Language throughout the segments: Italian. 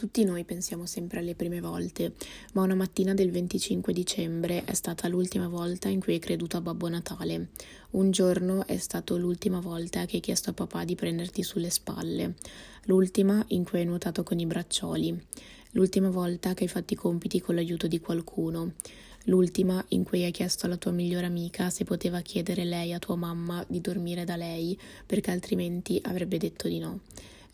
Tutti noi pensiamo sempre alle prime volte, ma una mattina del 25 dicembre è stata l'ultima volta in cui hai creduto a Babbo Natale. Un giorno è stato l'ultima volta che hai chiesto a papà di prenderti sulle spalle, l'ultima in cui hai nuotato con i braccioli, l'ultima volta che hai fatto i compiti con l'aiuto di qualcuno, l'ultima in cui hai chiesto alla tua migliore amica se poteva chiedere lei a tua mamma di dormire da lei, perché altrimenti avrebbe detto di no.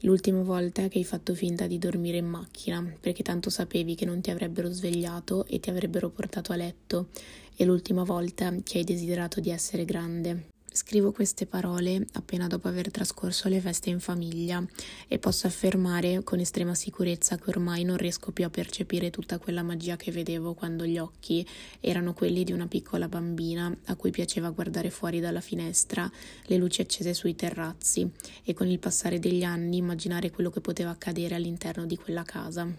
L'ultima volta che hai fatto finta di dormire in macchina, perché tanto sapevi che non ti avrebbero svegliato e ti avrebbero portato a letto, e l'ultima volta che hai desiderato di essere grande. Scrivo queste parole appena dopo aver trascorso le feste in famiglia e posso affermare con estrema sicurezza che ormai non riesco più a percepire tutta quella magia che vedevo quando gli occhi erano quelli di una piccola bambina a cui piaceva guardare fuori dalla finestra le luci accese sui terrazzi e con il passare degli anni immaginare quello che poteva accadere all'interno di quella casa.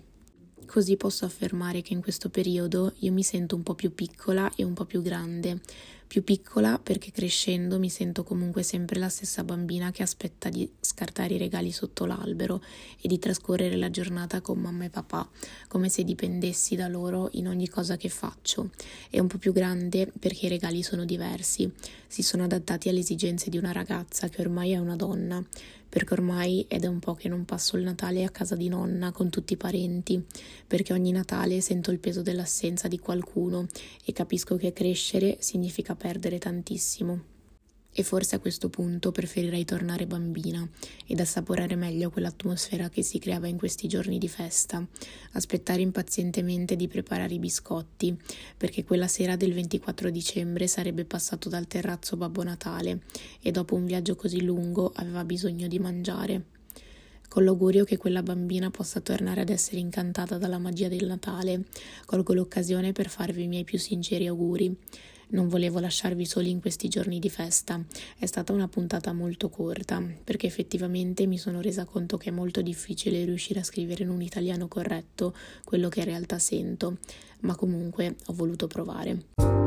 Così posso affermare che in questo periodo io mi sento un po' più piccola e un po' più grande, più piccola perché crescendo mi sento comunque sempre la stessa bambina che aspetta di scartare i regali sotto l'albero e di trascorrere la giornata con mamma e papà, come se dipendessi da loro in ogni cosa che faccio. E un po' più grande perché i regali sono diversi, si sono adattati alle esigenze di una ragazza che ormai è una donna, perché ormai è da un po' che non passo il Natale a casa di nonna con tutti i parenti, perché ogni Natale sento il peso dell'assenza di qualcuno e capisco che crescere significa perdere tantissimo. E forse a questo punto preferirei tornare bambina ed assaporare meglio quell'atmosfera che si creava in questi giorni di festa, aspettare impazientemente di preparare i biscotti, perché quella sera del 24 dicembre sarebbe passato dal terrazzo Babbo Natale e dopo un viaggio così lungo aveva bisogno di mangiare con l'augurio che quella bambina possa tornare ad essere incantata dalla magia del Natale, colgo l'occasione per farvi i miei più sinceri auguri. Non volevo lasciarvi soli in questi giorni di festa. È stata una puntata molto corta, perché effettivamente mi sono resa conto che è molto difficile riuscire a scrivere in un italiano corretto quello che in realtà sento, ma comunque ho voluto provare.